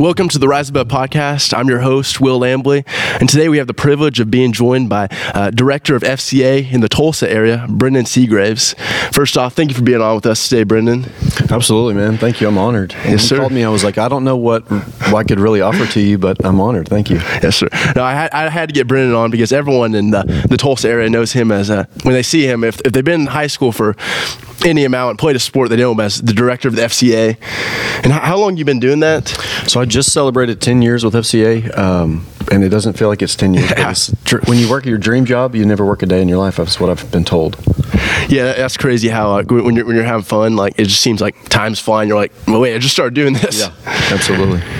Welcome to the Rise Above podcast. I'm your host, Will Lambley, and today we have the privilege of being joined by uh, Director of FCA in the Tulsa area, Brennan Seagraves. First off, thank you for being on with us today, Brennan. Absolutely, man. Thank you. I'm honored. When Yes, you sir. called me, I was like, I don't know what, I could really offer to you, but I'm honored. Thank you. Yes, sir. No, I had, I had to get Brennan on because everyone in the, the Tulsa area knows him as a, when they see him, if, if they've been in high school for any amount and played a sport, they know him as the director of the FCA. And how, how long you been doing that? So I just celebrated 10 years with FCA, um, and it doesn't feel like it's 10 years. But it's, when you work your dream job, you never work a day in your life. That's what I've been told. Yeah, that's crazy how like, when you're when you're having fun, like it just seems like time's flying. You're like, well, wait, I just started doing this. Yeah, absolutely.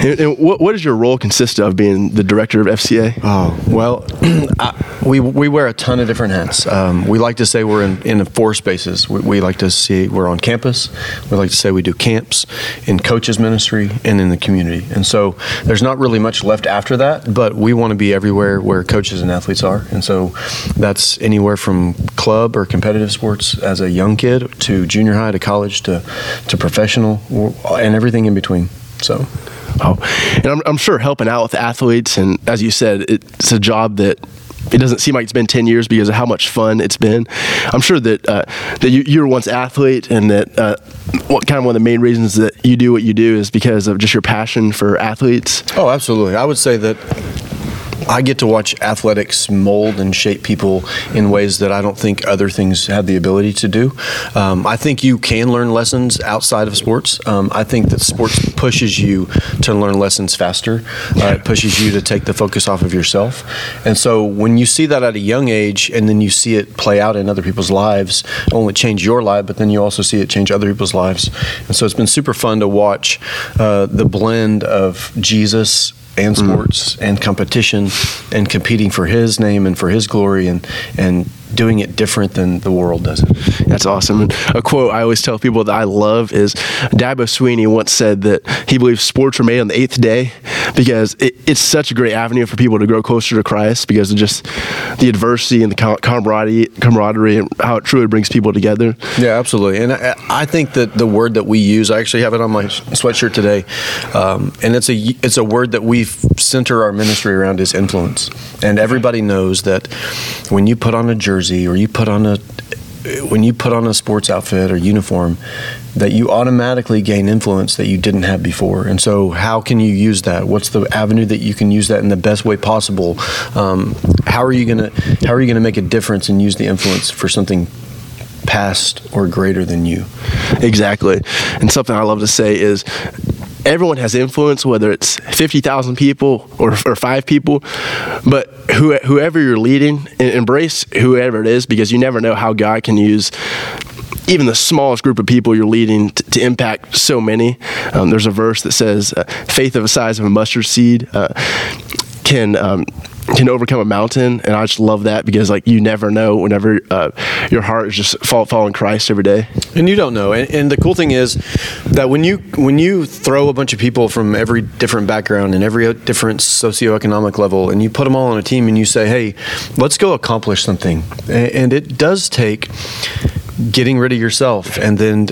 And, and what what does your role consist of being the director of FCA? Oh well, I, we we wear a ton of different hats. Um, we like to say we're in, in four spaces. We, we like to see we're on campus. We like to say we do camps in coaches ministry and in the community. And so there's not really much left after that, but we want to be everywhere where coaches and athletes are. And so that's anywhere from club or competitive sports as a young kid to junior high to college to to professional and everything in between. So. Oh, and I'm, I'm sure helping out with athletes, and as you said, it's a job that it doesn't seem like it's been 10 years because of how much fun it's been. I'm sure that uh, that you, you were once athlete, and that uh, what kind of one of the main reasons that you do what you do is because of just your passion for athletes. Oh, absolutely. I would say that I get to watch athletics mold and shape people in ways that I don't think other things have the ability to do. Um, I think you can learn lessons outside of sports. Um, I think that sports pushes you to learn lessons faster. Uh, it pushes you to take the focus off of yourself. And so when you see that at a young age and then you see it play out in other people's lives, it only change your life, but then you also see it change other people's lives. And so it's been super fun to watch uh, the blend of Jesus and mm. sports and competition and competing for his name and for his glory and and doing it different than the world does it. That's awesome. And a quote I always tell people that I love is Dabo Swinney once said that he believes sports are made on the eighth day because it, it's such a great avenue for people to grow closer to Christ because of just the adversity and the camaraderie, camaraderie and how it truly brings people together. Yeah, absolutely. And I, I think that the word that we use, I actually have it on my sweatshirt today, um, and it's a it's a word that we center our ministry around is influence. And everybody knows that when you put on a jersey or you put on a when you put on a sports outfit or uniform, that you automatically gain influence that you didn't have before. And so, how can you use that? What's the avenue that you can use that in the best way possible? Um, how are you gonna How are you gonna make a difference and use the influence for something past or greater than you? Exactly. And something I love to say is everyone has influence, whether it's 50,000 people or, or five people, but who, whoever you're leading, embrace whoever it is because you never know how God can use even the smallest group of people you're leading to, to impact so many. Um, there's a verse that says, uh, faith of the size of a mustard seed uh, can. Um, can overcome a mountain, and I just love that because like you never know whenever uh, your heart is just fall, following Christ every day. And you don't know. And, and the cool thing is that when you when you throw a bunch of people from every different background and every different socioeconomic level, and you put them all on a team, and you say, "Hey, let's go accomplish something," and it does take getting rid of yourself and then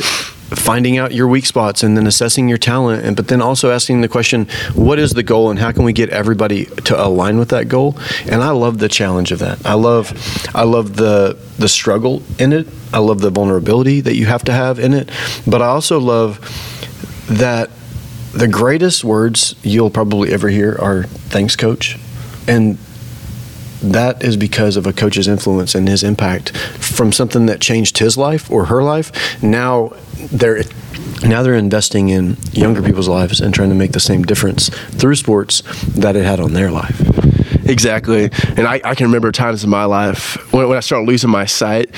finding out your weak spots and then assessing your talent and but then also asking the question what is the goal and how can we get everybody to align with that goal? And i love the challenge of that. I love i love the the struggle in it. I love the vulnerability that you have to have in it. But i also love that the greatest words you'll probably ever hear are thanks coach. And that is because of a coach's influence and his impact from something that changed his life or her life. Now they're now they're investing in younger people's lives and trying to make the same difference through sports that it had on their life. Exactly. And I, I can remember times in my life when, when I started losing my sight,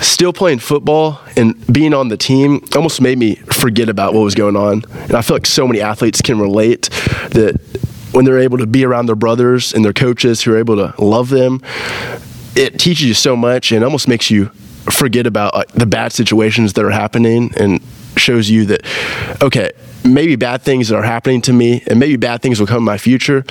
still playing football and being on the team almost made me forget about what was going on. And I feel like so many athletes can relate that when they're able to be around their brothers and their coaches who are able to love them, it teaches you so much and almost makes you forget about like, the bad situations that are happening and shows you that okay maybe bad things that are happening to me and maybe bad things will come in my future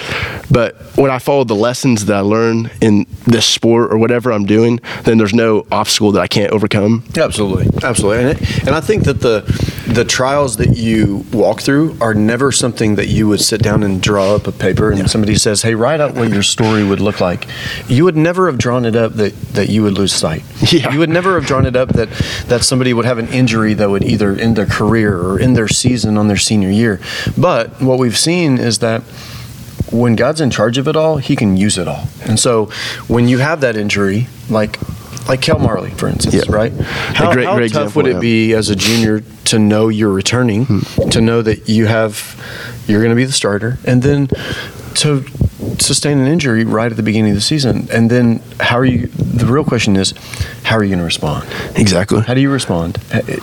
but when i follow the lessons that i learn in this sport or whatever i'm doing then there's no obstacle that i can't overcome Absolutely, absolutely, and, it, and I think that the the trials that you walk through are never something that you would sit down and draw up a paper and somebody says, "Hey, write out what your story would look like." You would never have drawn it up that that you would lose sight. Yeah. You would never have drawn it up that that somebody would have an injury that would either end their career or end their season on their senior year. But what we've seen is that when God's in charge of it all, He can use it all. And so when you have that injury, like like Kel Marley, for instance, Yeah. right? How, great- how great tough example, would it yeah. be as a junior to know you're returning, hmm. to know that you have you're going to be the starter, and then to sustain an injury right at the beginning of the season, and then how are you? The real question is, how are you going to respond? Exactly. How do you respond?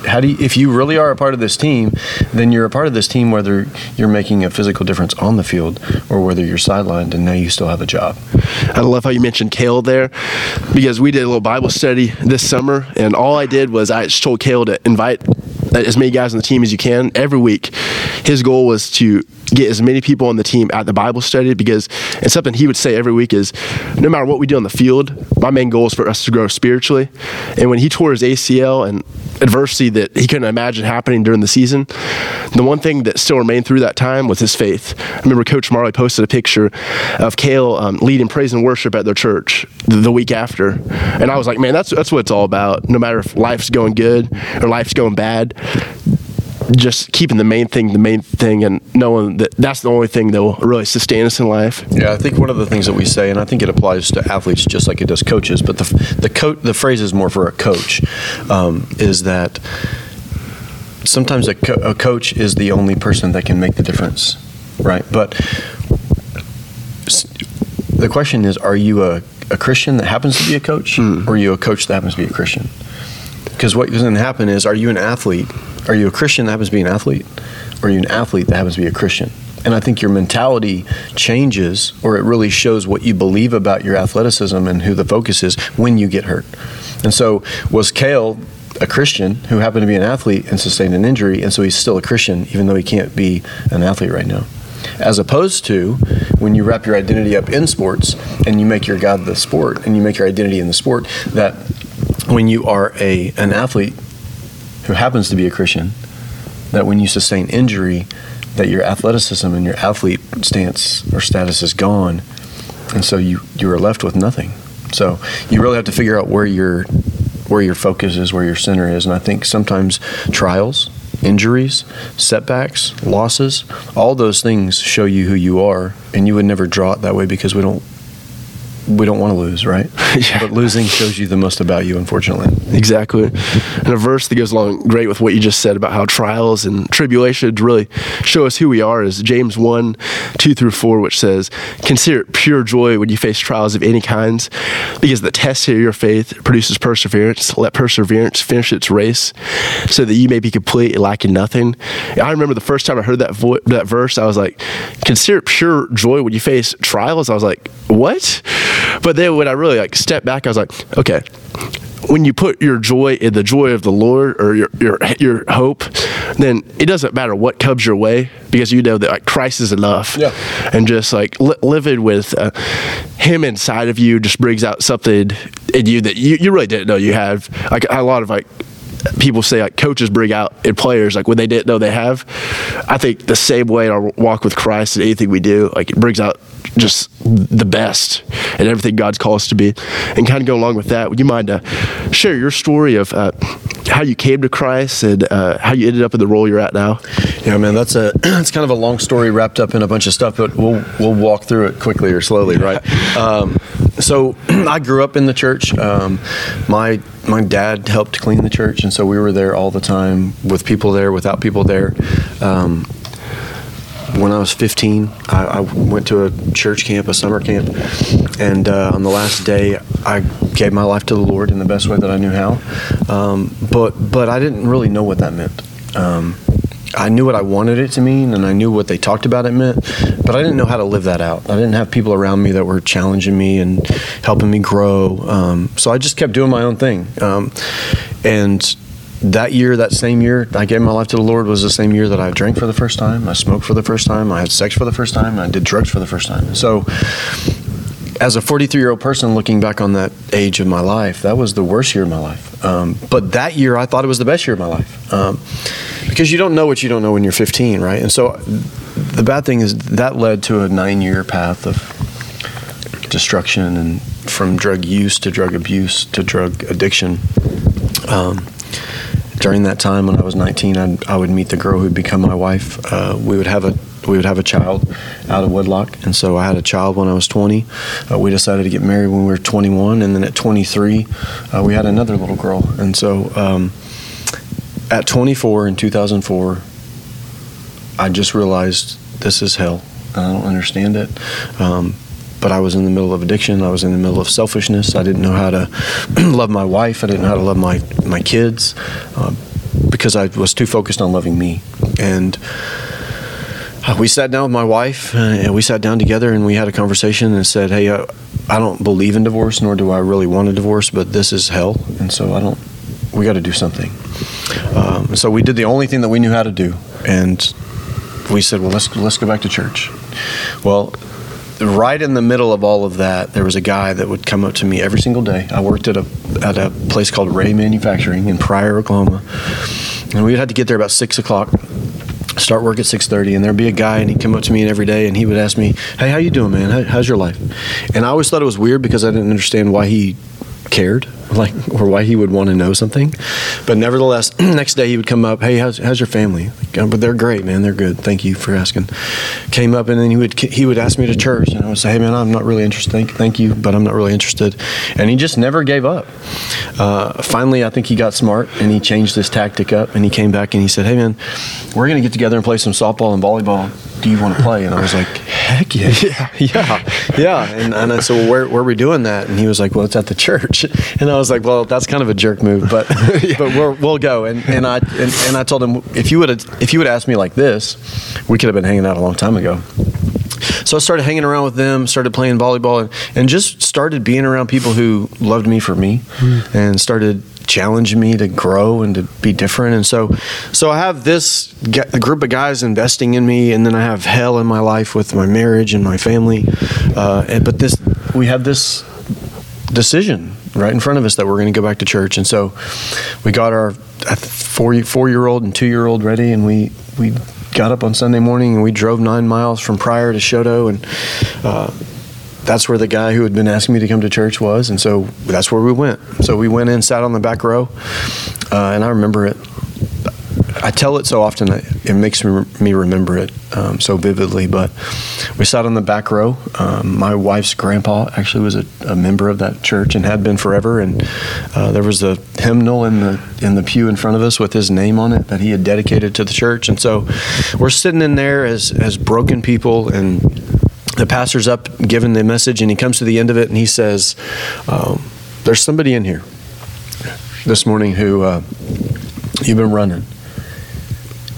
How do you, if you really are a part of this team, then you're a part of this team whether you're making a physical difference on the field or whether you're sidelined and now you still have a job. I love how you mentioned Kale there because we did a little Bible study this summer, and all I did was I just told Kale to invite as many guys on the team as you can every week. His goal was to get as many people on the team at the Bible study because it's something he would say every week is no matter what we do on the field, my main goal is for us to grow spiritually. And when he tore his ACL and adversity that he couldn't imagine happening during the season, the one thing that still remained through that time was his faith. I remember Coach Marley posted a picture of Kale um, leading praise and worship at their church the, the week after, and I was like, man, that's that's what it's all about. No matter if life's going good or life's going bad, just keeping the main thing the main thing, and knowing that that's the only thing that will really sustain us in life. Yeah, I think one of the things that we say, and I think it applies to athletes just like it does coaches, but the the coach the phrase is more for a coach, um, is that sometimes a, co- a coach is the only person that can make the difference, right? But the question is, are you a, a Christian that happens to be a coach, or are you a coach that happens to be a Christian? Because what to happen is, are you an athlete? Are you a Christian that happens to be an athlete? Or are you an athlete that happens to be a Christian? And I think your mentality changes, or it really shows what you believe about your athleticism and who the focus is when you get hurt. And so, was Kale a Christian who happened to be an athlete and sustained an injury, and so he's still a Christian even though he can't be an athlete right now? As opposed to when you wrap your identity up in sports and you make your God the sport and you make your identity in the sport, that when you are a an athlete who happens to be a Christian, that when you sustain injury, that your athleticism and your athlete stance or status is gone, and so you you are left with nothing. So you really have to figure out where your where your focus is, where your center is, and I think sometimes trials, injuries, setbacks, losses, all those things show you who you are, and you would never draw it that way because we don't we don't want to lose, right? Yeah. But losing shows you the most about you, unfortunately. Exactly. And a verse that goes along great with what you just said about how trials and tribulations really show us who we are is James 1 2 through 4, which says, Consider it pure joy when you face trials of any kinds, because the test of your faith produces perseverance. Let perseverance finish its race, so that you may be complete lacking nothing. I remember the first time I heard that, vo- that verse, I was like, Consider it pure joy when you face trials. I was like, What? But then when I really like stepped back, I was like, okay, when you put your joy in the joy of the Lord or your your your hope, then it doesn't matter what comes your way because you know that like Christ is enough. Yeah. And just like li- living with uh, Him inside of you just brings out something in you that you, you really didn't know you have. Like a lot of like people say like coaches bring out in players like when they didn't know they have. I think the same way in our walk with Christ and anything we do, like it brings out just the best and everything God's called us to be. And kind of go along with that, would you mind uh, share your story of uh, how you came to Christ and uh, how you ended up in the role you're at now? Yeah, man, that's a it's kind of a long story wrapped up in a bunch of stuff, but we'll we'll walk through it quickly or slowly, right? Um, so I grew up in the church. Um, my my dad helped clean the church, and so we were there all the time with people there, without people there. Um, when I was 15, I, I went to a church camp, a summer camp, and uh, on the last day, I gave my life to the Lord in the best way that I knew how. Um, but but I didn't really know what that meant. Um, I knew what I wanted it to mean, and I knew what they talked about it meant, but I didn't know how to live that out. I didn't have people around me that were challenging me and helping me grow. Um, so I just kept doing my own thing. Um, and that year, that same year, I gave my life to the Lord was the same year that I drank for the first time, I smoked for the first time, I had sex for the first time, I did drugs for the first time. So as a 43 year old person looking back on that age of my life, that was the worst year of my life. Um, but that year, I thought it was the best year of my life um, because you don't know what you don't know when you're 15, right? And so the bad thing is that led to a nine year path of destruction and from drug use to drug abuse to drug addiction. Um, during that time when I was 19, I'd, I would meet the girl who'd become my wife. Uh, we would have a we would have a child out of wedlock, and so I had a child when I was 20. Uh, we decided to get married when we were 21, and then at 23, uh, we had another little girl. And so um, at 24 in 2004, I just realized this is hell. I don't understand it. Um, but I was in the middle of addiction. I was in the middle of selfishness. I didn't know how to love my wife. I didn't know how to love my my kids uh, because I was too focused on loving me. And uh, we sat down with my wife uh, and we sat down together and we had a conversation and said, "Hey, uh, I don't believe in divorce, nor do I really want a divorce, but this is hell, and so I don't. We got to do something." Um, so we did the only thing that we knew how to do, and we said, "Well, let's let's go back to church." Well, right in the middle of all of that, there was a guy that would come up to me every single day. I worked at a at a place called Ray Manufacturing in Pryor, Oklahoma, and we had to get there about six o'clock. Start work at six thirty, and there'd be a guy, and he'd come up to me every day, and he would ask me, "Hey, how you doing, man? How, how's your life?" And I always thought it was weird because I didn't understand why he cared like or why he would want to know something. But nevertheless next day he would come up hey how's, how's your family? Like, oh, but they're great man. They're good. Thank you for asking. Came up and then he would he would ask me to church and i would say hey man i'm not really interested. Thank, thank you but i'm not really interested. And he just never gave up. Uh, finally i think he got smart and he changed his tactic up and he came back and he said hey man we're going to get together and play some softball and volleyball. Do you want to play? And i was like heck yeah. Yeah yeah. Yeah and, and i said well where, where are we doing that? And he was like well it's at the church. And i was like well that's kind of a jerk move but but we're, we'll go and, and i and, and i told him if you would have if you would asked me like this we could have been hanging out a long time ago so I started hanging around with them, started playing volleyball, and, and just started being around people who loved me for me, mm. and started challenging me to grow and to be different. And so, so I have this group of guys investing in me, and then I have hell in my life with my marriage and my family. Uh, and, but this, we have this decision right in front of us that we're going to go back to church. And so, we got our four four year old and two year old ready, and we we got up on Sunday morning and we drove nine miles from Pryor to Chouteau, and uh, that's where the guy who had been asking me to come to church was, and so that's where we went. So we went in, sat on the back row, uh, and I remember it. I tell it so often it makes me remember it um, so vividly. But we sat on the back row. Um, my wife's grandpa actually was a, a, member of that church and had been forever. And uh, there was a hymnal in the in the pew in front of us with his name on it that he had dedicated to the church. And so we're sitting in there as as broken people and the pastor's up giving the message, and he comes to the end of it and he says, um, There's somebody in here this morning who uh, you've been running,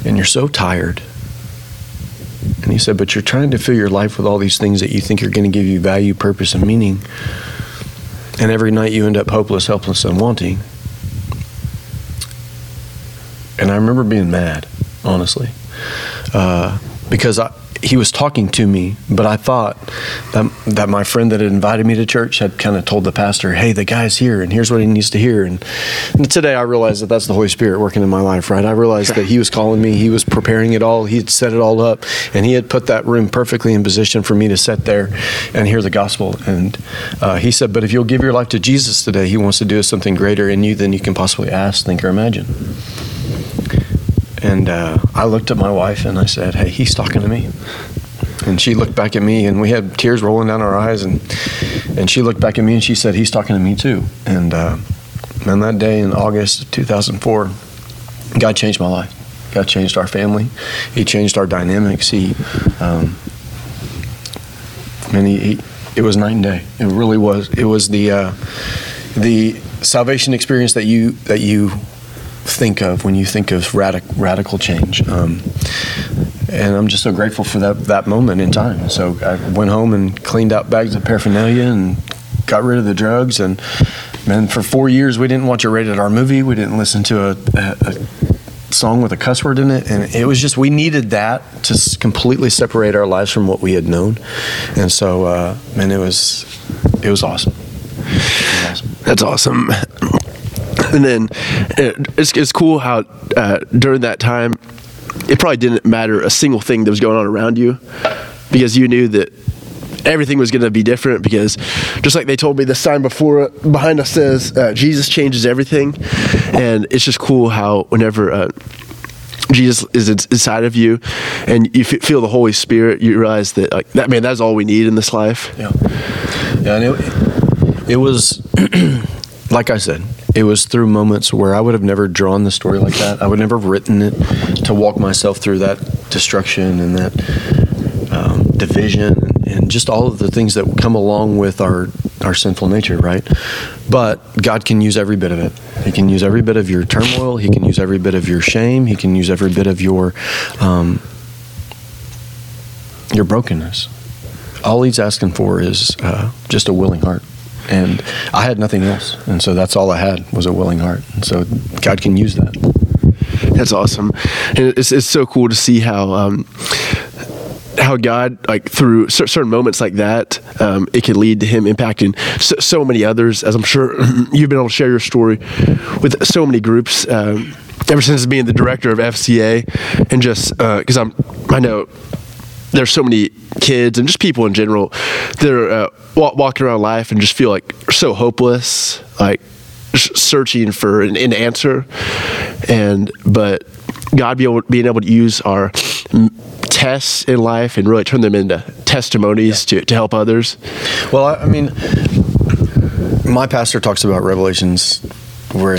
and you're so tired. And he said, But you're trying to fill your life with all these things that you think are going to give you value, purpose, and meaning. And every night you end up hopeless, helpless, and wanting. And I remember being mad, honestly, uh, because I, he was talking to me, but I thought that, that my friend that had invited me to church had kind of told the pastor, "Hey, the guy's here, and here's what he needs to hear." And, and today I realized that that's the Holy Spirit working in my life. Right? I realized that He was calling me. He was preparing it all. He had set it all up, and He had put that room perfectly in position for me to sit there and hear the gospel. And uh, He said, "But if you'll give your life to Jesus today, He wants to do something greater in you than you can possibly ask, think, or imagine." And uh, I looked at my wife and I said, Hey, he's talking to me. And she looked back at me and we had tears rolling down our eyes. And, and she looked back at me and she said, He's talking to me too. And, uh, that day in August of 2004, God changed my life. God changed our family. He changed our dynamics. He, um, and he, he, it was night and day. It really was. It was the, uh, the salvation experience that you, that you think of when you think of radic- radical change. Um, and I'm just so grateful for that, that moment in time. So I went home and cleaned out bags of paraphernalia and got rid of the drugs. And man, for four years, we didn't watch a rated R movie. We didn't listen to a, a, a song with a cuss word in it. And it was just, we needed that to completely separate our lives from what we had known. And so, uh, man, it was it was awesome. It was awesome. That's awesome. And then uh, it's, it's cool how uh, during that time, it probably didn't matter a single thing that was going on around you because you knew that everything was going to be different because just like they told me the sign before behind us says uh, jesus changes everything and it's just cool how whenever uh, jesus is inside of you and you f- feel the holy spirit you realize that like that man that's all we need in this life Yeah. Yeah, and it, it was like I said, it was through moments where I would have never drawn the story like that. I would never have written it to walk myself through that destruction and that um, division and, just all of the things that come along with our our sinful nature, right? But God can use every bit of it. He can use every bit of your turmoil. He can use every bit of your shame. He can use every bit of your um, your brokenness all he's asking for is uh, just a willing heart and i had nothing else and so that's all i had was a willing heart and so god can use that That's awesome, and it's, it's so cool to see how um, how God like through cer- certain moments like that, um, it can lead to Him impacting so, so many others. As I'm sure you've been able to share your story with so many groups. Um, ever since being the director of FCA, and just because I'm, I know there's so many kids and just people in general that are uh, wa- walking around life and just feel like so hopeless, like searching for an, an answer, and but God be able, being able to use our tests in life and really turn them into testimonies to, to help others. well i, I mean my pastor talks about revelations where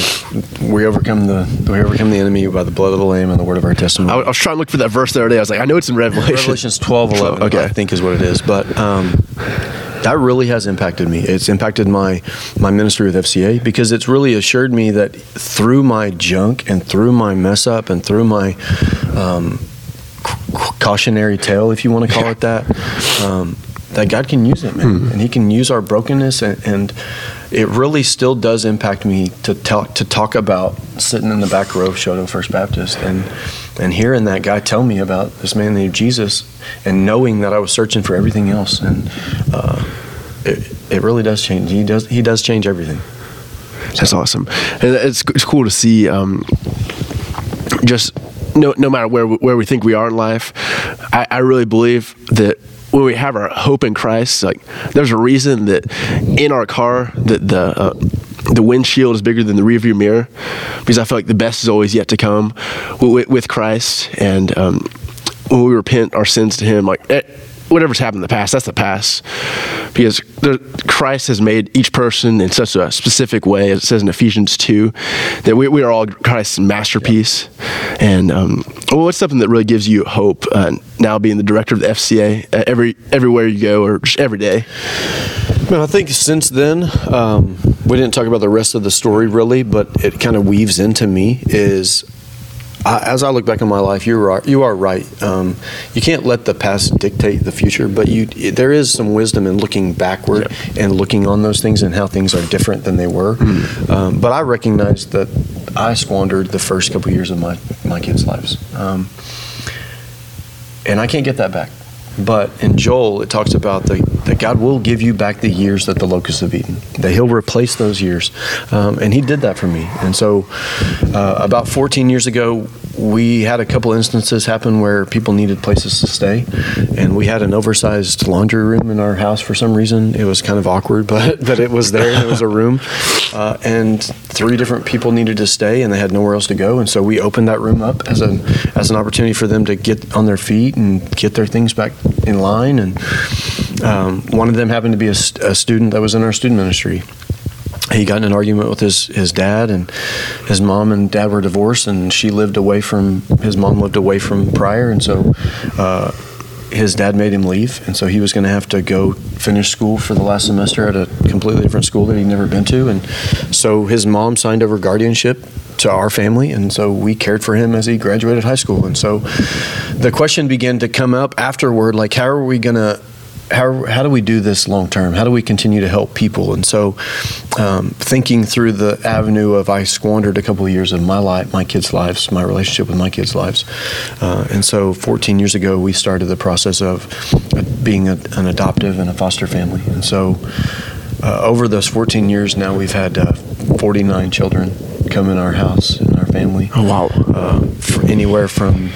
we overcome the we overcome the enemy by the blood of the lamb and the word of our testimony I, I was trying to look for that verse the other day. I was like, I know it's in Revelation. Revelations 12, 11, Okay. I think is what it is. But um, that really has impacted me. It's impacted my my ministry with FCA because it's really assured me that through my junk and through my mess up and through my um, cautionary tale, if you want to call it that, um, that God can use it, man, and He can use our brokenness, and, and it really still does impact me to talk to talk about sitting in the back row of Chouteau First Baptist and and hearing that guy tell me about this man named Jesus, and knowing that I was searching for everything else, and uh, it it really does change. He does He does change everything. That's awesome, and it's, it's cool to see. Um, just no, no matter where where we think we are in life, I, I really believe that when we have our hope in Christ, like there's a reason that in our car that the uh, the windshield is bigger than the rearview mirror, because I feel like the best is always yet to come with, with Christ, and um, when we repent our sins to Him, like. eh, Whatever's happened in the past, that's the past. Because the, Christ has made each person in such a specific way, as it says in Ephesians 2, that we, we are all Christ's masterpiece. And um, well, what's something that really gives you hope uh, now being the director of the FCA uh, every everywhere you go or just every day? Man, I think since then, um, we didn't talk about the rest of the story really, but it kind of weaves into me. Is I, as I look back on my life, you are you are right. Um, you can't let the past dictate the future, but you there is some wisdom in looking backward and looking on those things and how things are different than they were. Um, but I recognize that I squandered the first couple years of my my kids' lives. Um, and I can't get that back. But in Joel, it talks about the, that God will give you back the years that the locusts have eaten, that He'll replace those years. Um, and He did that for me. And so, uh, about 14 years ago, we had a couple instances happen where people needed places to stay. And we had an oversized laundry room in our house for some reason. It was kind of awkward, but, but it was there it was a room. Uh, and three different people needed to stay and they had nowhere else to go. And so we opened that room up as, a, as an opportunity for them to get on their feet and get their things back in line. And um, one of them happened to be a, a student that was in our student ministry. He got in an argument with his, his dad, and his mom and dad were divorced, and she lived away from his mom lived away from Pryor, and so uh, his dad made him leave, and so he was going to have to go finish school for the last semester at a completely different school that he'd never been to, and so his mom signed over guardianship to our family, and so we cared for him as he graduated high school, and so the question began to come up afterward, like how are we going to how, how do we do this long term? How do we continue to help people? And so, um, thinking through the avenue of I squandered a couple of years of my life, my kids' lives, my relationship with my kids' lives, uh, and so 14 years ago we started the process of being a, an adoptive and a foster family. And so, uh, over those 14 years now, we've had uh, 49 children come in our house in our family. Oh, wow. Uh, for anywhere from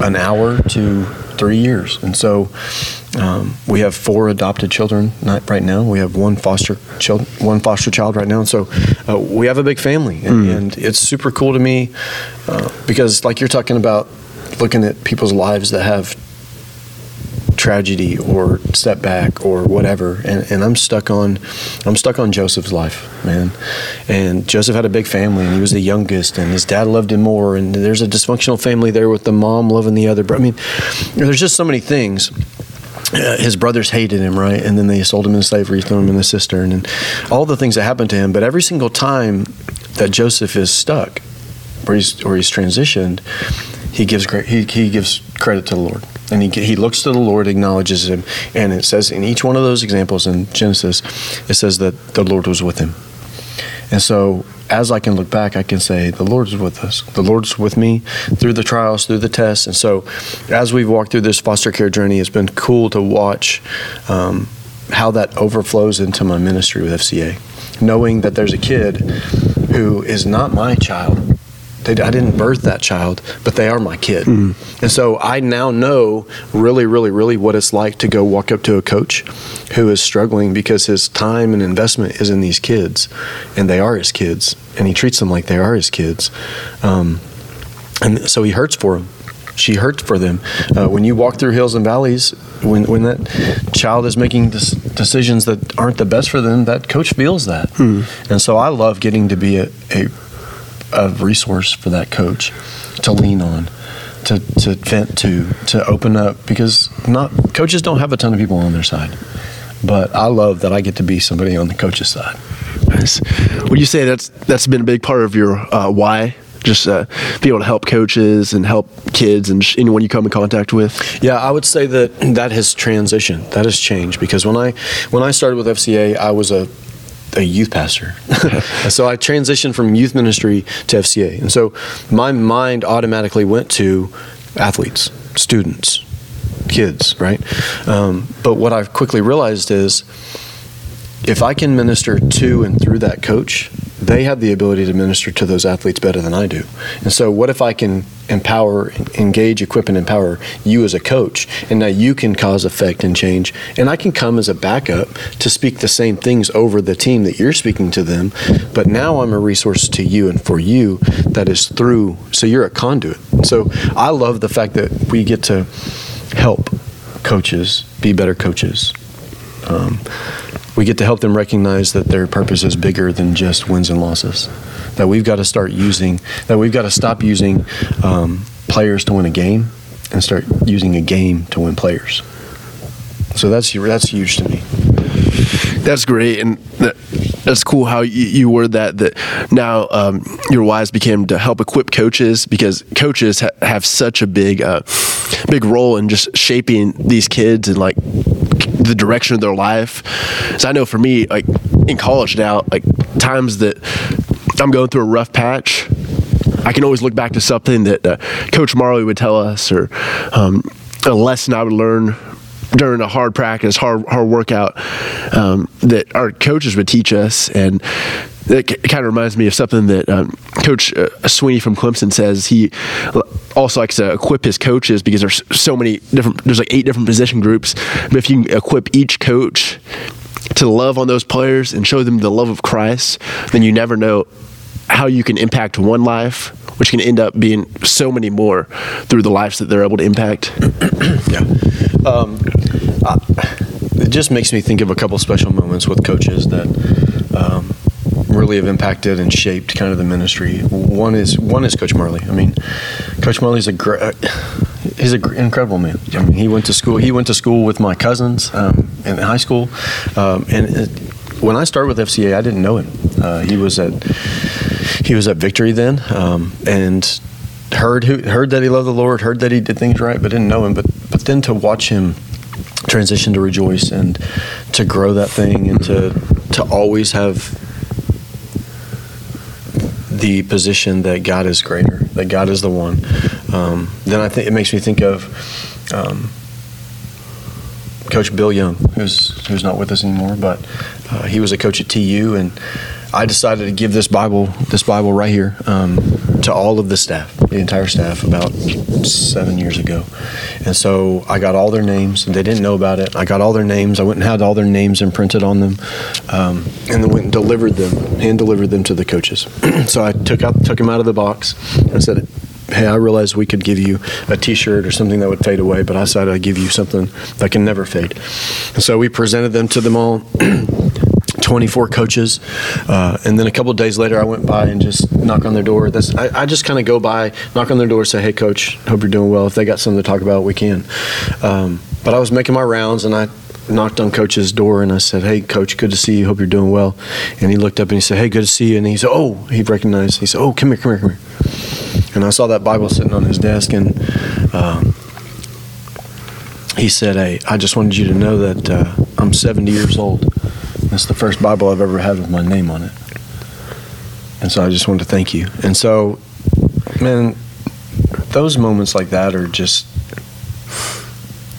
an hour to three years, and so um, we have four adopted children not right now. We have one foster child, one foster child right now, and so uh, we have a big family, and, Mm. and it's super cool to me uh, because, like you're talking about, looking at people's lives that have tragedy or setback or whatever. And, and i'm stuck on i'm stuck on joseph's life man. And joseph had a big family and he was the youngest and his dad loved him more. And there's a dysfunctional family there with the mom loving the other but i mean there's just so many things. Uh, his brothers hated him, right? And then they sold him into slavery, threw him in the cistern, and all the things that happened to him. But every single time that Joseph is stuck, or he's or he's transitioned, he gives he, he gives credit to the Lord, and he he looks to the Lord, acknowledges him, and it says in each one of those examples in Genesis, it says that the Lord was with him. And so, as I can look back, I can say, the Lord is with us. The Lord's with me through the trials, through the tests. And so, as we've walked through this foster care journey, it's been cool to watch um, how that overflows into my ministry with FCA. Knowing that there's a kid who is not my child. They, I didn't birth that child, but they are my kid. And so I now know really, really, really what it's like to go walk up to a coach who is struggling because his time and investment is in these kids, and they are his kids, and he treats them like they are his kids. Um, and so he hurts for them. She hurts for them. Uh, when you walk through hills and valleys, when when that child is making des- decisions that aren't the best for them, that coach feels that. And so I love getting to be a, a a resource for that coach to lean on, to, to vent to, to open up because not coaches don't have a ton of people on their side. But I love that I get to be somebody on the coach's side. Nice. Would you say that's that's been a big part of your uh, why? Just uh, be able to help coaches and help kids and sh- anyone you come in contact with. Yeah, I would say that that has transitioned. That has changed because when I when I started with FCA, I was a a youth pastor. So I transitioned from youth ministry to FCA. And so my mind automatically went to athletes, students, kids, right? Um, but what I've quickly realized is if I can minister to and through that coach, they have the ability to minister to those athletes better than I do. And so, what if I can empower, engage, equip, and empower you as a coach, and now you can cause effect and change, and I can come as a backup to speak the same things over the team that you're speaking to them, but now I'm a resource to you and for you that is through. So you're a conduit. So I love the fact that we get to help coaches be better coaches. Um, we get to help them recognize that their purpose is bigger than just wins and losses. That we've got to start using, that we've got to stop using um, players to win a game and start using a game to win players. So that's that's huge to me. That's great, and that, that's cool how you, you word that. That now um, your wise became to help equip coaches because coaches ha- have such a big, uh, big role in just shaping these kids and like the direction of their life. So I know for me, like in college now, like times that I'm going through a rough patch, I can always look back to something that uh, Coach Marley would tell us, or um, a lesson I would learn during a hard practice, hard hard workout um, that our coaches would teach us, and it kind of reminds me of something that um, Coach uh, Swinney from Clemson says. He also likes to equip his coaches because there's so many different. There's like eight different position groups, but if you equip each coach to love on those players and show them the love of Christ, then you never know how you can impact one life, which can end up being so many more through the lives that they're able to impact. Yeah. Um, I, it just makes me think of a couple special moments with coaches that um, really have impacted and shaped kind of the ministry. One is one is Coach Marley. I mean, Coach Marley's a great. He's an incredible man. I mean, he went to school. He went to school with my cousins um, in high school, um, and it, when I started with FCA, I didn't know him. Uh, he was at he was at Victory then, um, and heard who, heard that he loved the Lord, heard that he did things right, but didn't know him. But but then to watch him transition to Rejoice and to grow that thing and to to always have the position that God is greater, that God is the one. Um, then I think it makes me think of. Um, Coach Bill Young, who's who's not with us anymore, but uh, he was a coach at TU, and I decided to give this Bible, this Bible right here, um, to all of the staff, the entire staff, about seven years ago. And so I got all their names, they didn't know about it. I got all their names. I went and had all their names imprinted on them, um, and then went and delivered them, hand delivered them to the coaches. so I took out, took them out of the box, and said, hey, I realized we could give you a T-shirt or something that would fade away, but I decided I'd give you something that can never fade. And so we presented them to them all. 24 coaches, uh, and then a couple days later, I went by and just knock on their door. That's I, I just kind of go by, knock on their door, say, "Hey, coach, hope you're doing well. If they got something to talk about, we can." Um, but I was making my rounds, and I knocked on coach's door and I said, "Hey, coach, good to see you. Hope you're doing well." And he looked up and he said, "Hey, good to see you." And he said, "Oh," he recognized. He said, "Oh, come here, come here, come here." And I saw that Bible sitting on his desk, and um, he said, "Hey, I just wanted you to know that uh, I'm 70 years old. That's the first Bible I've ever had with my name on it. And so I just wanted to thank you. And so, man, those moments like that are just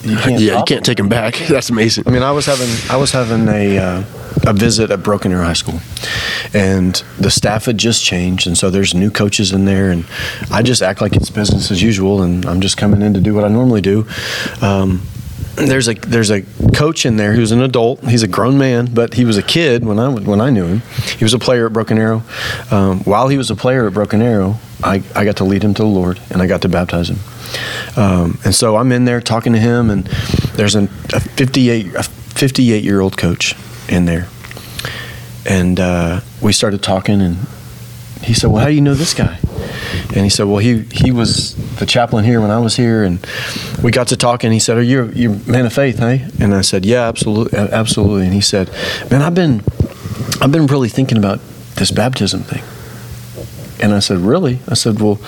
you can't yeah, you can't take them back. That's amazing. I mean, I was having I was having a uh, a visit at Broken Arrow High School, and the staff had just changed, and so there's new coaches in there, and I just act like it's business as usual, and I'm just coming in to do what I normally do. Um, there's a there's a coach in there who's an adult. He's a grown man, but he was a kid when I when I knew him. He was a player at Broken Arrow. Um, while he was a player at Broken Arrow, I, I got to lead him to the Lord, and I got to baptize him. Um, and so I'm in there talking to him, and there's an, a 58 a 58 year old coach in there, and uh, we started talking, and he said, "Well, how do you know this guy?" And he said, "Well, he he was the chaplain here when I was here, and we got to talking. He said, "Are you you man of faith, hey?" And I said, "Yeah, absolutely, absolutely." And he said, "Man, I've been I've been really thinking about this baptism thing." And I said, Really? I said, Well,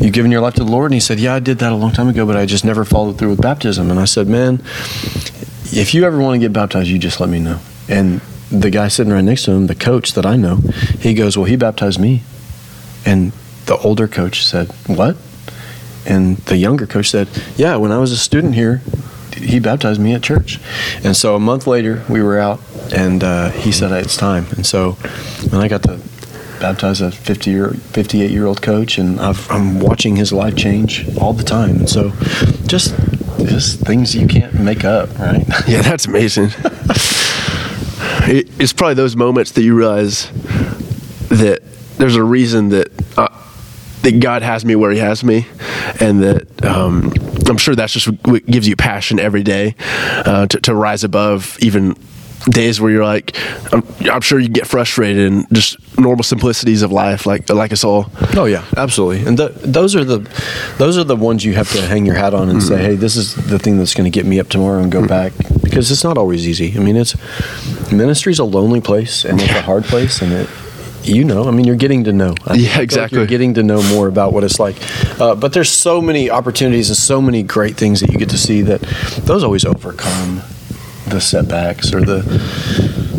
you've given your life to the Lord? And he said, Yeah, I did that a long time ago, but I just never followed through with baptism. And I said, Man, if you ever want to get baptized, you just let me know. And the guy sitting right next to him, the coach that I know, he goes, Well, he baptized me. And the older coach said, What? And the younger coach said, Yeah, when I was a student here, he baptized me at church. And so a month later, we were out, and uh, he said, It's time. And so when I got to baptize a 50 year, 58 year old coach, and i am watching his life change all the time. And so, just just things you can't make up, right? Yeah, that's amazing. it's probably those moments that you realize that there's a reason that uh, that God has me where He has me, and that um, I'm sure that's just what gives you passion every day uh, to, to rise above even days where you're like, I'm, I'm, sure you get frustrated and just normal simplicities of life, like like us all. Oh yeah, absolutely. And the, those are the those are the ones you have to hang your hat on and mm-hmm. say, hey, this is the thing that's going to get me up tomorrow and go mm-hmm. back because it's not always easy. I mean, it's ministry's a lonely place and it's a hard place, and it. You know, I mean, you're getting to know. I yeah, exactly. Like you're getting to know more about what it's like. Uh, but there's so many opportunities and so many great things that you get to see that those always overcome the setbacks or the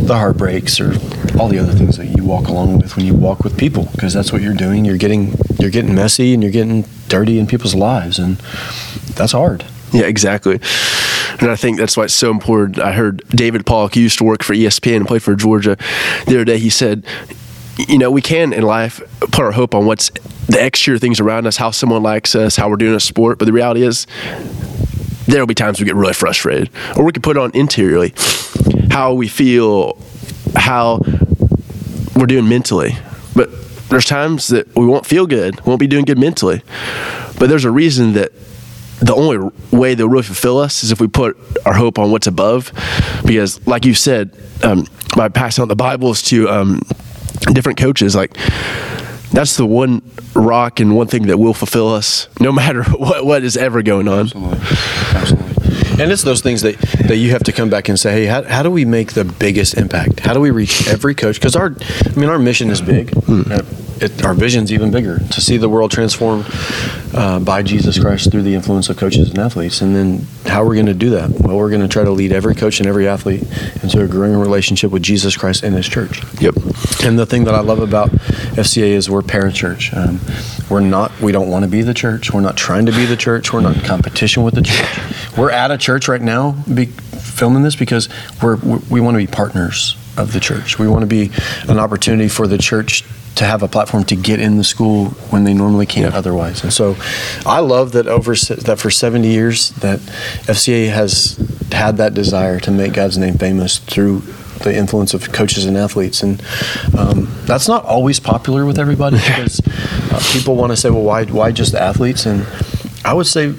the heartbreaks or all the other things that you walk along with when you walk with people because that's what you're doing you're getting you're getting messy and you're getting dirty in people's lives and that's hard yeah exactly and I think that's why it's so important. I heard David Pollack used to work for ESPN and play for Georgia. The other day, he said, "You know, we can in life put our hope on what's the exterior things around us, how someone likes us, how we're doing a sport. But the reality is, there'll be times we get really frustrated, or we can put on interiorly, how we feel, how we're doing mentally. But there's times that we won't feel good, won't be doing good mentally. But there's a reason that the only way they'll really fulfill us is if we put our hope on what's above. Because, like you said, um, by passing on the Bibles to um, different coaches, like that's the one rock and one thing that will fulfill us no matter what, what is ever going on. Absolutely. Absolutely. And it's those things that, that you have to come back and say, hey, how, how do we make the biggest impact? How do we reach every coach? Because our, I mean, our mission is big. Mm it, our vision's even bigger to see the world transformed uh, by Jesus Christ through the influence of coaches and athletes. And then how are we going to do that? Well, we're going to try to lead every coach and every athlete into a growing relationship with Jesus Christ and His church. Yep. And the thing that I love about FCA is we're parent church. Um, we're not. We don't want to be the church. We're not trying to be the church. We're not in competition with the church. We're at a church right now. Be, filming this because we're, we we want to be partners of the church. We want to be an opportunity for the church to have a platform to get in the school when they normally can't otherwise. And so, I love that over that for 70 years that FCA has had that desire to make God's name famous through the influence of coaches and athletes, and um, that's not always popular with everybody because uh, people want to say, "Well, why why just athletes?" And I would say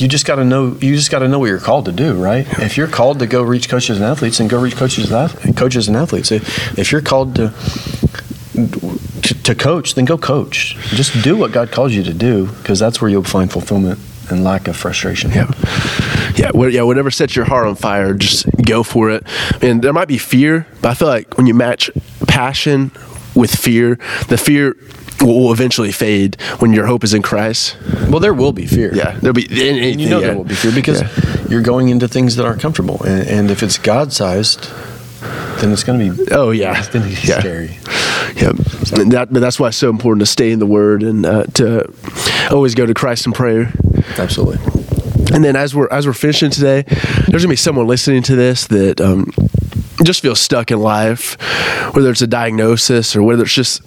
you just got to know you just got to know what you're called to do right? If you're called to go reach coaches and athletes and go reach coaches and coaches and athletes. If, if you're called to, to to coach then go coach. Just do what god calls you to do because that's where you'll find fulfillment and lack of frustration. Yeah. Yeah, yeah, whatever sets your heart on fire, just go for it. And there might be fear, but I feel like when you match passion with fear, the fear will, will eventually fade when your hope is in Christ. well there will be fear. Yeah, there'll be and, and you know there will be fear because you're going into things that aren't comfortable. And, and if it's god-sized then it's going to be Oh yeah, it's going to be yeah. scary. Yeah, and that, but that's why it's so important to stay in the Word and uh, to always go to Christ in prayer. absolutely. And then as we're as we're finishing today, there's gonna be someone listening to this that um, just feels stuck in life, whether it's a diagnosis or whether it's just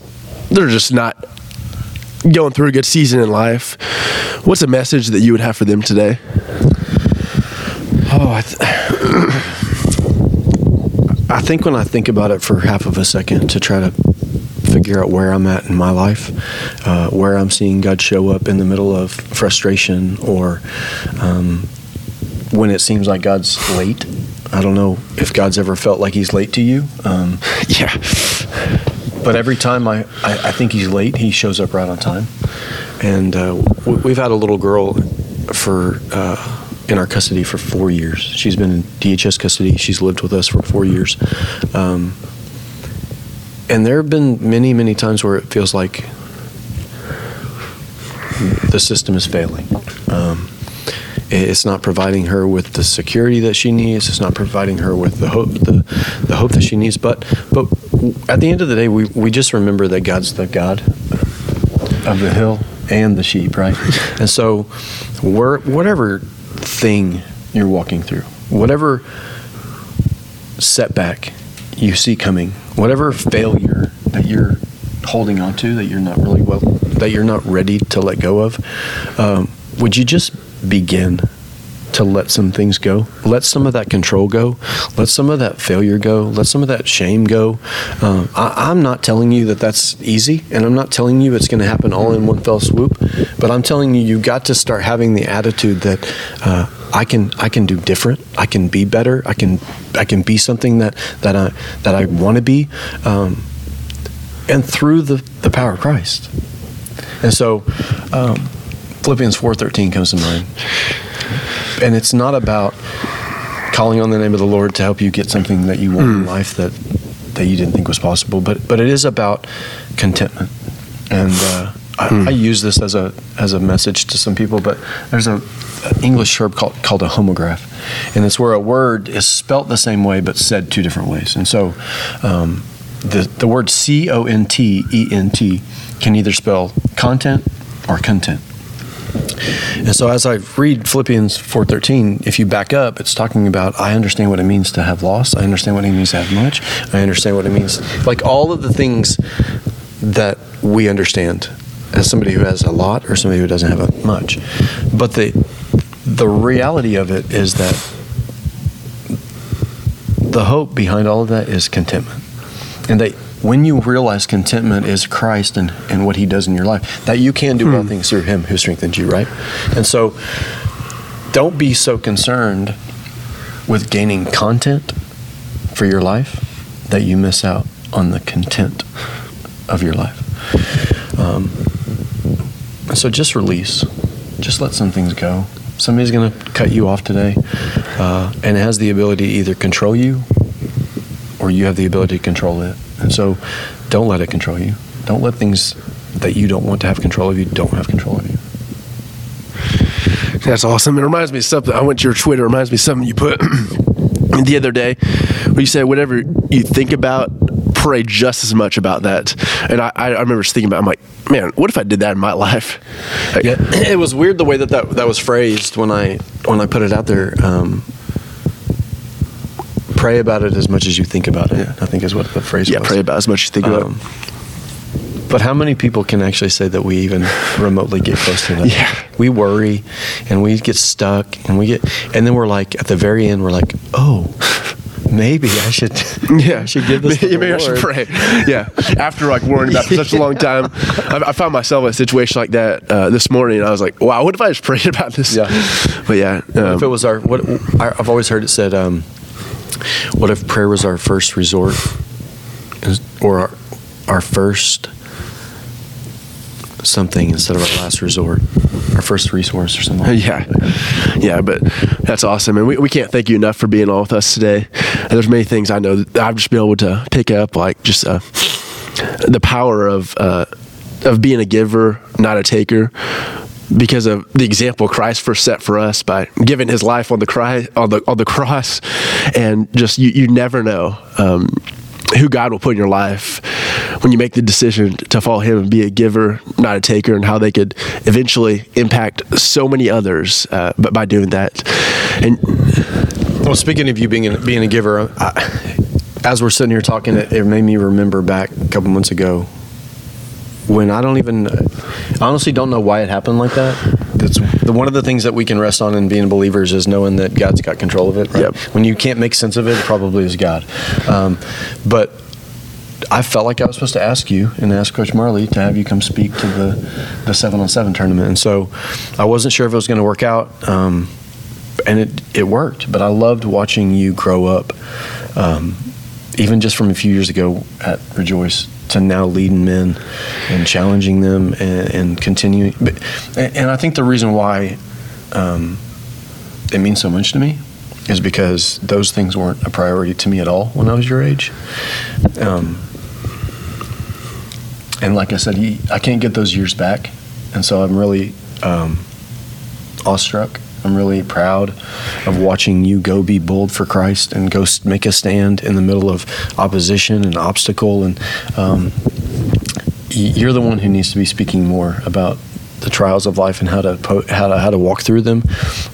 they're just not going through a good season in life. What's a message that you would have for them today? Oh, I, th- I think when I think about it for half of a second to try to figure out where I'm at in my life, uh, where I'm seeing God show up in the middle of frustration or um, when it seems like God's late. I don't know if God's ever felt like He's late to you. Um, Yeah, but every time I, I, I think he's late, he shows up right on time. And uh, we've had a little girl for uh, in our custody for four years. She's been in DHS custody. She's lived with us for four years. Um, and there have been many, many times where it feels like the system is failing. Um, it's not providing her with the security that she needs. It's not providing her with the hope, the, the hope that she needs. But, but at the end of the day, we, we just remember that God's the God of the hill and the sheep, right? And so, where, whatever thing you're walking through, whatever setback you see coming, whatever failure that you're holding on to that you're not really well, that you're not ready to let go of, um, would you just begin to let some things go? Let some of that control go. Let some of that failure go. Let some of that shame go. Um, I, I'm not telling you that that's easy, and I'm not telling you it's going to happen all in one fell swoop. But I'm telling you, you got to start having the attitude that uh, I can, I can do different. I can be better. I can, I can be something that that I that I want to be, um, and through the the power of Christ. And so, um, Philippians four thirteen comes to mind and it's not about calling on the name of the Lord to help you get something that you want in life that that you didn't think was possible, but but it is about contentment. And uh, I, I use this as a as a message to some people, but there's a, an English term called called a homograph, and it's where a word is spelt the same way but said two different ways. And so, um, the the word C O N T E N T can either spell content or content. And so as I read Philippians 4:13, if you back up, it's talking about I understand what it means to have loss. I understand what it means to have much. I understand what it means like all of the things that we understand as somebody who has a lot or somebody who doesn't have a much. But the the reality of it is that the hope behind all of that is contentment. And that when you realize contentment is Christ and, and what he does in your life, that you can do all things through him who strengthens you, right? And so don't be so concerned with gaining content for your life that you miss out on the content of your life. Um, so just release. Just let some things go. Somebody's going to cut you off today uh, and it has the ability to either control you or you have the ability to control it. And so don't let it control you. Don't let things that you don't want to have control of you don't have control of you. That's awesome. It reminds me of something. I went to your Twitter. It reminds me of something you put the other day where you said, whatever you think about, pray just as much about that. And I, I remember just thinking about it. I'm like, man, what if I did that in my life? Like, Yeah, it was weird the way that, that that was phrased when I when I put it out there. Um, pray about it as much as you think about it. I think is what the phrase Yeah, was. pray about as much as you think about. Um, But how many people can actually say that we even remotely get close to that? Yeah. We worry and we get stuck and we get, and then we're like, at the very end, we're like, oh, maybe I should, Yeah, I should give this to maybe, the I should pray. Yeah, after like worrying about it for such a long time, I, I found myself in a situation like that uh, this morning. And I was like, wow, what if I just prayed about this? Yeah. but yeah, um, if it was our, what, I- I've always heard it said, um, what if prayer was our first resort or our, our first something instead of our last resort, our first resource or something? Yeah, yeah, but that's awesome, and we, we can't thank you enough for being on with us today. And there's many things I know that I've just been able to pick up, like just uh, the power of uh, of being a giver, not a taker. Because of the example Christ first set for us by giving His life on the cry on the on the cross, and just you, you never know um, who God will put in your life when you make the decision to follow Him and be a giver, not a taker, and how they could eventually impact so many others. Uh, but by doing that, and Well, speaking of you being a, being a giver, I, as we're sitting here talking, it, it made me remember back a couple months ago when I don't even, I honestly don't know why it happened like that. That's the, one of the things that we can rest on in being believers is knowing that God's got control of it. Right? Yep. When you can't make sense of it, it probably is God. Um, but I felt like I was supposed to ask you and ask Coach Marley to have you come speak to the the seven on seven tournament, and so I wasn't sure if it was going to work out. Um, and it it worked. But I loved watching you grow up, um, even just from a few years ago at Rejoice to now leading men and challenging them and, and continuing. But, and I think the reason why um, it means so much to me is because those things weren't a priority to me at all when I was your age. Um, and like I said, I can't get those years back, and so I'm really um, awestruck. I'm really proud of watching you go be bold for Christ and go make a stand in the middle of opposition and obstacle. And um, you're the one who needs to be speaking more about the trials of life and how to po- how to how to walk through them,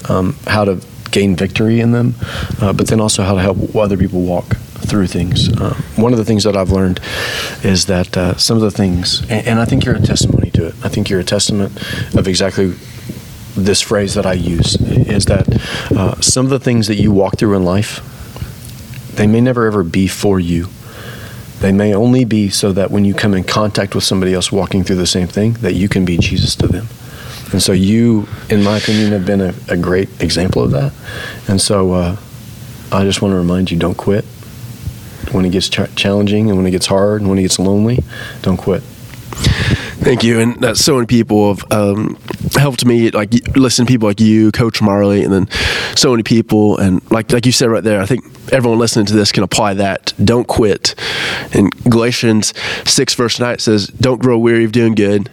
um, how to gain victory in them, uh, but then also how to help other people walk through things. Uh, one of the things that I've learned is that uh, some of the things, and, and I think you're a testimony to it. I think you're a testament of exactly this phrase that I use is that uh, some of the things that you walk through in life, they may never ever be for you. They may only be so that when you come in contact with somebody else walking through the same thing, that you can be Jesus to them. And so you, in my opinion, have been a, a great example of that. And so uh, I just want to remind you: don't quit when it gets ch- challenging and when it gets hard and when it gets lonely. Don't quit. Thank you, and that's so many people have um, helped me. Like listen, to people like you, Coach Marley, and then so many people, and like like you said right there, I think everyone listening to this can apply that. Don't quit. In Galatians six verse nine says, "Don't grow weary of doing good."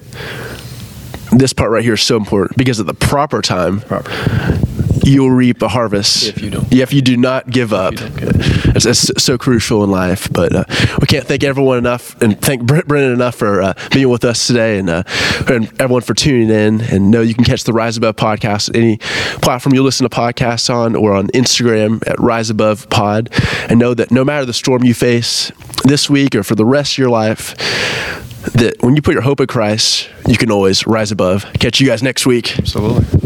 This part right here is so important because at the proper time, Proper. you'll reap a harvest If you don't. If you do not give up. It's, it's so crucial in life. But uh, we can't thank everyone enough and thank Brennan enough for uh, being with us today and, uh, and everyone for tuning in. And know you can catch the Rise Above podcast any platform you listen to podcasts on or on Instagram at Rise Above Pod. And know that no matter the storm you face this week or for the rest of your life, that when you put your hope in Christ, you can always rise above. Catch you guys next week. Absolutely.